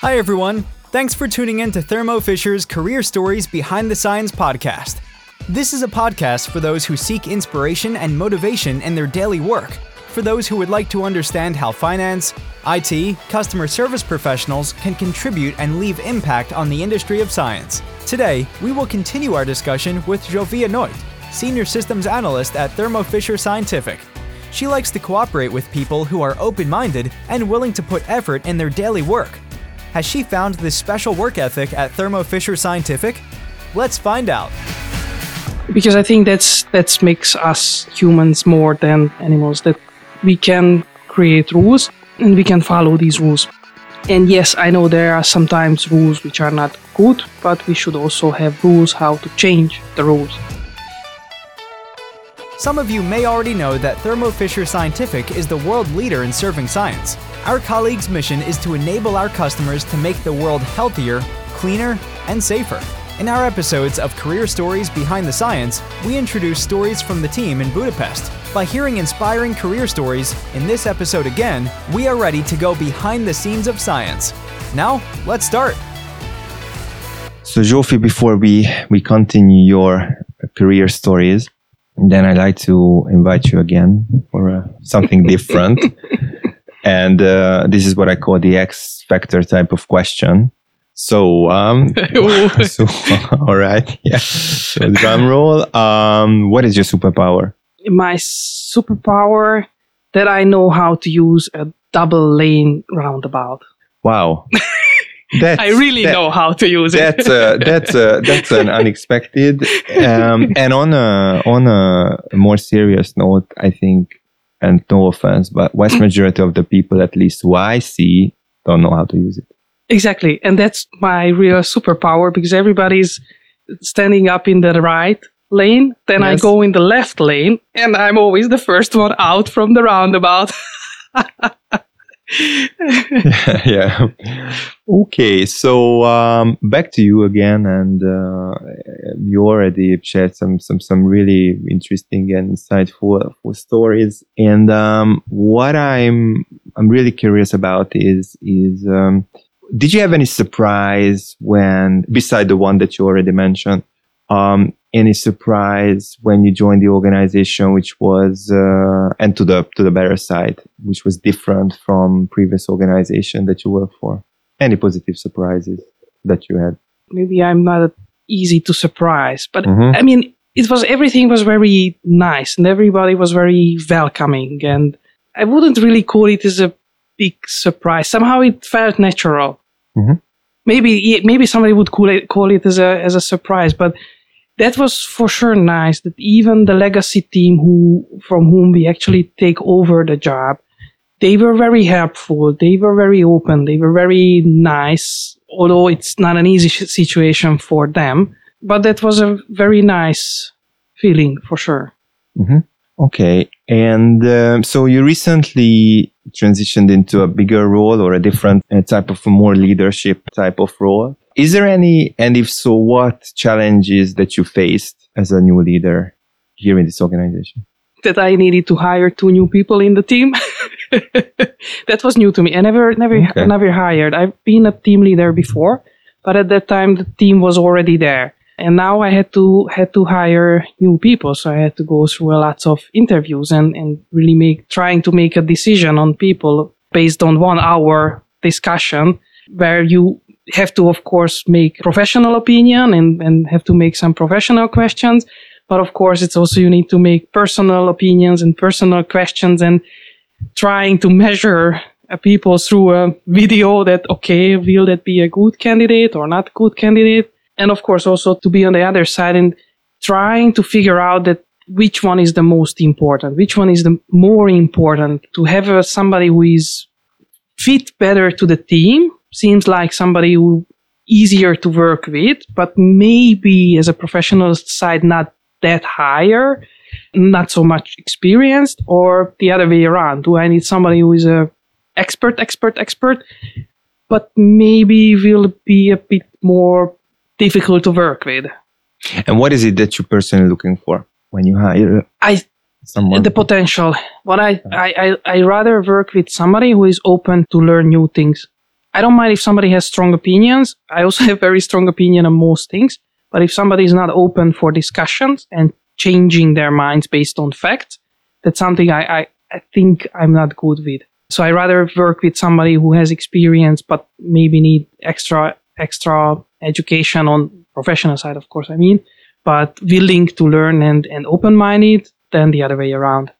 Hi, everyone. Thanks for tuning in to Thermo Fisher's Career Stories Behind the Science podcast. This is a podcast for those who seek inspiration and motivation in their daily work, for those who would like to understand how finance, IT, customer service professionals can contribute and leave impact on the industry of science. Today, we will continue our discussion with Zsófia Noit, Senior Systems Analyst at Thermo Fisher Scientific. She likes to cooperate with people who are open minded and willing to put effort in their daily work. Has she found this special work ethic at Thermo Fisher Scientific? Let's find out. Because I think that's that makes us humans more than animals. That we can create rules and we can follow these rules. And yes, I know there are sometimes rules which are not good, but we should also have rules how to change the rules. Some of you may already know that Thermo Fisher Scientific is the world leader in serving science. Our colleagues' mission is to enable our customers to make the world healthier, cleaner, and safer. In our episodes of Career Stories Behind the Science, we introduce stories from the team in Budapest. By hearing inspiring career stories, in this episode again, we are ready to go behind the scenes of science. Now, let's start. So, Zsófi, before we, we continue your career stories, then I'd like to invite you again for uh, something different. and uh, this is what I call the X factor type of question. So, um, so all right, yeah. So drum roll. Um, what is your superpower? My superpower that I know how to use a double lane roundabout. Wow. That's, I really that, know how to use it. that's that's that's an unexpected. Um, and on a on a more serious note, I think, and no offense, but vast majority of the people, at least who I see, don't know how to use it. Exactly, and that's my real superpower because everybody's standing up in the right lane, then yes. I go in the left lane, and I'm always the first one out from the roundabout. yeah. Okay, so um, back to you again, and uh, you already shared some some some really interesting and insightful stories. And um, what I'm I'm really curious about is is um, did you have any surprise when beside the one that you already mentioned? Um, any surprise when you joined the organization, which was uh, and to the to the better side, which was different from previous organization that you worked for? Any positive surprises that you had? Maybe I'm not easy to surprise, but mm-hmm. I mean, it was everything was very nice and everybody was very welcoming, and I wouldn't really call it as a big surprise. Somehow it felt natural. Mm-hmm. Maybe maybe somebody would call it call it as a as a surprise, but that was for sure nice that even the legacy team who from whom we actually take over the job they were very helpful. They were very open. They were very nice although it's not an easy situation for them. But that was a very nice feeling for sure. Mm-hmm. okay. And um, so you recently transitioned into a bigger role or a different uh, type of more leadership type of role is there any, and if so, what challenges that you faced as a new leader here in this organization? That I needed to hire two new people in the team. that was new to me. I never, never, okay. never hired. I've been a team leader before, but at that time the team was already there. And now I had to had to hire new people, so I had to go through a lots of interviews and and really make trying to make a decision on people based on one hour discussion where you have to, of course, make professional opinion and, and have to make some professional questions. But of course, it's also you need to make personal opinions and personal questions and trying to measure people through a video that, okay, will that be a good candidate or not good candidate? And of course, also to be on the other side and trying to figure out that which one is the most important, which one is the more important to have uh, somebody who is fit better to the team seems like somebody who easier to work with, but maybe as a professional side, not that higher, not so much experienced, or the other way around. Do I need somebody who is a expert, expert, expert, but maybe will be a bit more difficult to work with? And what is it that you're personally looking for when you hire? I someone the potential. What I, I I I rather work with somebody who is open to learn new things I don't mind if somebody has strong opinions. I also have very strong opinion on most things. But if somebody is not open for discussions and changing their minds based on facts, that's something I, I, I think I'm not good with. So I rather work with somebody who has experience, but maybe need extra, extra education on professional side, of course, I mean, but willing to learn and, and open minded than the other way around.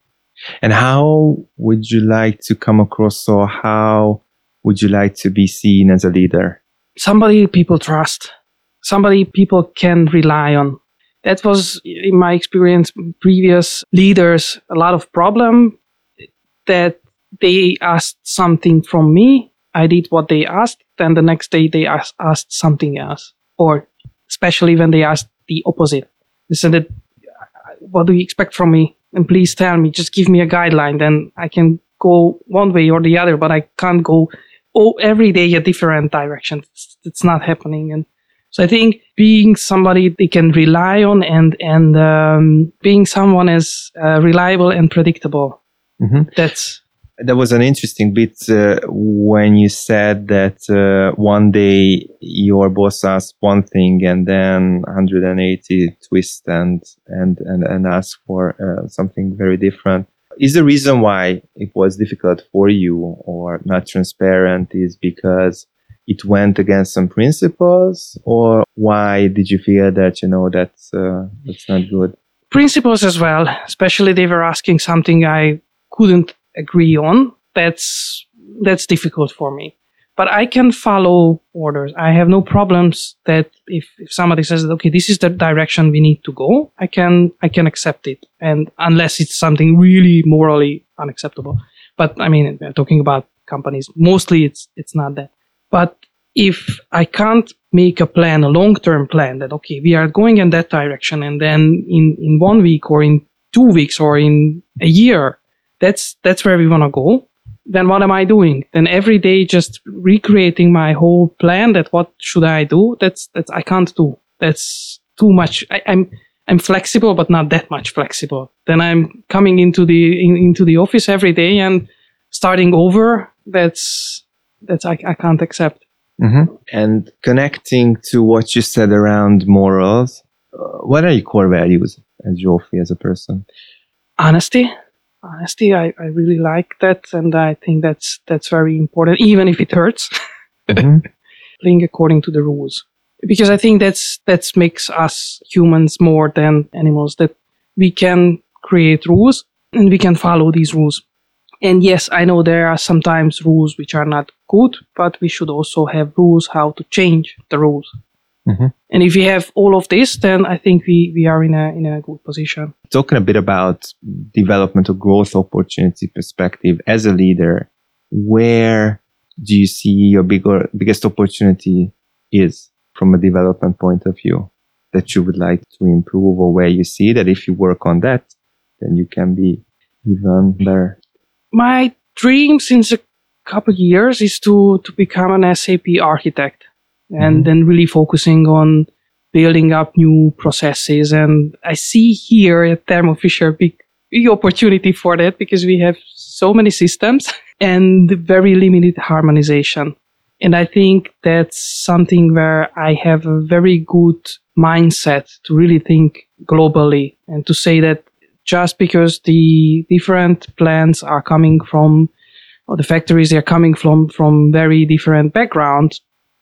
And how would you like to come across or how would you like to be seen as a leader? Somebody people trust, somebody people can rely on. That was, in my experience, previous leaders, a lot of problem that they asked something from me. I did what they asked. Then the next day they asked, asked something else. Or especially when they asked the opposite. They said, uh, what do you expect from me? And please tell me, just give me a guideline. Then I can go one way or the other, but I can't go oh, every day a different direction. It's, it's not happening. And so I think being somebody they can rely on and, and, um, being someone as uh, reliable and predictable. Mm-hmm. That's, that was an interesting bit uh, when you said that uh, one day your boss asked one thing and then 180 twist and and and, and ask for uh, something very different is the reason why it was difficult for you or not transparent is because it went against some principles? Or why did you feel that you know that's uh, that's not good? Principles as well especially they were asking something i couldn't agree on. That's that's difficult for me but I can follow orders. I have no problems that if, if somebody says, okay, this is the direction we need to go, I can, I can accept it. And unless it's something really morally unacceptable. But I mean, talking about companies. Mostly it's, it's not that. But if I can't make a plan, a long-term plan that, okay, we are going in that direction and then in, in one week or in two weeks or in a year, that's, that's where we want to go then what am I doing? Then every day just recreating my whole plan that what should I do? That's, that's, I can't do. That's too much. I, I'm, I'm flexible, but not that much flexible. Then I'm coming into the, in, into the office every day and starting over. That's, that's, I, I can't accept. Mm-hmm. And connecting to what you said around morals, uh, what are your core values as Zsófi as a person? Honesty honesty. I, I really like that, and I think that's that's very important, even if it hurts. Mm-hmm. Playing according to the rules, because I think that's that makes us humans more than animals. That we can create rules and we can follow these rules. And yes, I know there are sometimes rules which are not good, but we should also have rules how to change the rules. Mm-hmm. And if we have all of this, then I think we, we are in a, in a good position. Talking a bit about developmental growth opportunity perspective as a leader, where do you see your bigger, biggest opportunity is from a development point of view that you would like to improve or where you see that if you work on that, then you can be even better? My dream since a couple years is to, to become an SAP architect and mm-hmm. then really focusing on building up new processes. And I see here at Thermo Fisher big, big opportunity for that because we have so many systems and very limited harmonization. And I think that's something where I have a very good mindset to really think globally and to say that just because the different plants are coming from or the factories they are coming from from very different backgrounds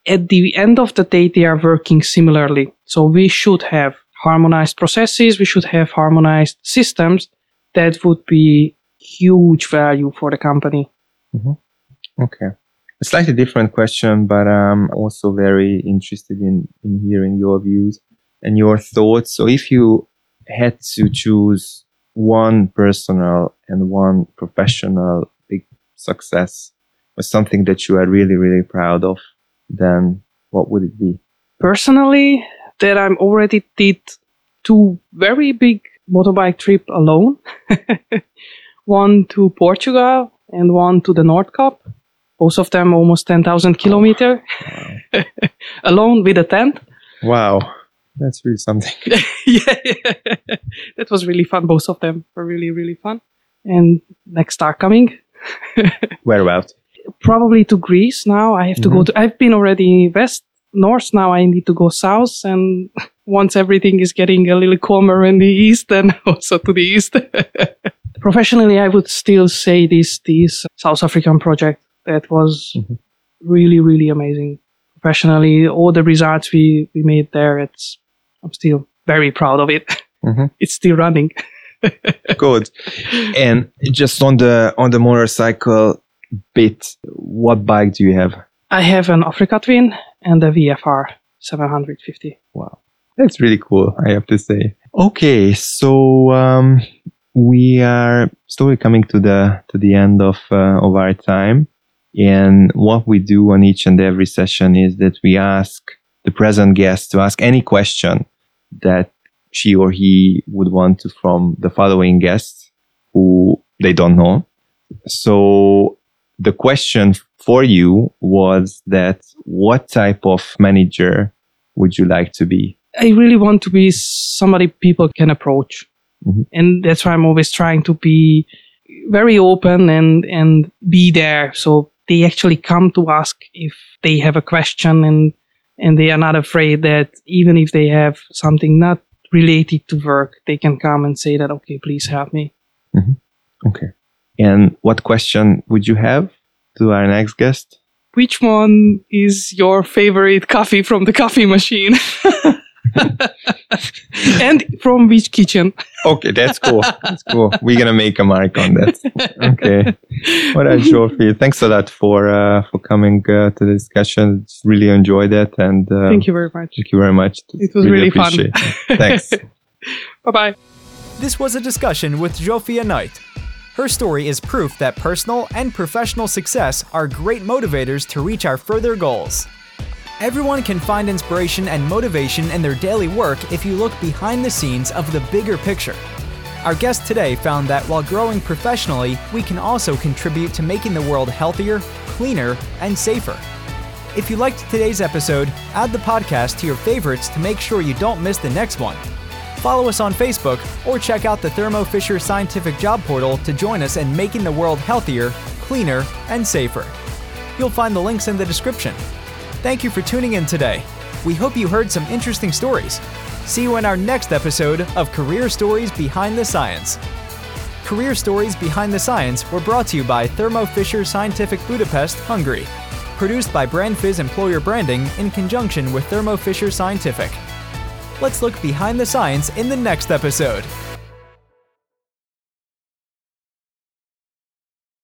at the end of the day, they are working similarly. So we should have harmonized processes. We should have harmonized systems. That would be huge value for the company. Mm-hmm. Okay. A slightly different question, but I'm also very interested in, in hearing your views and your thoughts. So if you had to choose one personal and one professional big success or something that you are really, really proud of, then what would it be? Personally, that I'm already did two very big motorbike trip alone. one to Portugal and one to the Nordkap. Both of them almost 10,000 kilometer wow. alone with a tent. Wow. That's really something. yeah, yeah, that was really fun. Both of them were really, really fun. And next are coming. Whereabouts? Probably to Greece now. I have to mm-hmm. go to, I've been already west, north. Now I need to go south. And once everything is getting a little calmer in the east, then also to the east. Professionally, I would still say this, this South African project that was mm-hmm. really, really amazing. Professionally, all the results we, we made there, it's, I'm still very proud of it. Mm-hmm. it's still running. Good. And just on the on the motorcycle bit, what bike do you have? I have an Africa Twin and a VFR 750. Wow. That's really cool, I have to say. Okay, so um, we are slowly coming to the to the end of uh, of our time, and what we do on each and every session is that we ask the present guest to ask any question that she or he would want to from the following guests who they don't know. So the question for you was that what type of manager would you like to be? I really want to be somebody people can approach. Mm-hmm. And that's why I'm always trying to be very open and, and be there. So they actually come to ask if they have a question and, and they are not afraid that even if they have something not related to work, they can come and say that, okay, please help me. Mm-hmm. Okay. And what question would you have to our next guest? Which one is your favorite coffee from the coffee machine? and from which kitchen? okay, that's cool. That's cool. We're gonna make a mark on that. Okay. What a Zsófi. Thanks a lot for uh, for coming uh, to the discussion. Just really enjoyed it, and uh, thank you very much. Thank you very much. It was really, really fun. Thanks. bye bye. This was a discussion with Zsófia Knight. Her story is proof that personal and professional success are great motivators to reach our further goals. Everyone can find inspiration and motivation in their daily work if you look behind the scenes of the bigger picture. Our guest today found that while growing professionally, we can also contribute to making the world healthier, cleaner, and safer. If you liked today's episode, add the podcast to your favorites to make sure you don't miss the next one. Follow us on Facebook or check out the Thermo Fisher Scientific Job Portal to join us in making the world healthier, cleaner, and safer. You'll find the links in the description. Thank you for tuning in today. We hope you heard some interesting stories. See you in our next episode of Career Stories Behind the Science. Career Stories Behind the Science were brought to you by Thermo Fisher Scientific Budapest, Hungary. Produced by BrandFizz Employer Branding in conjunction with Thermo Fisher Scientific. Let's look behind the science in the next episode.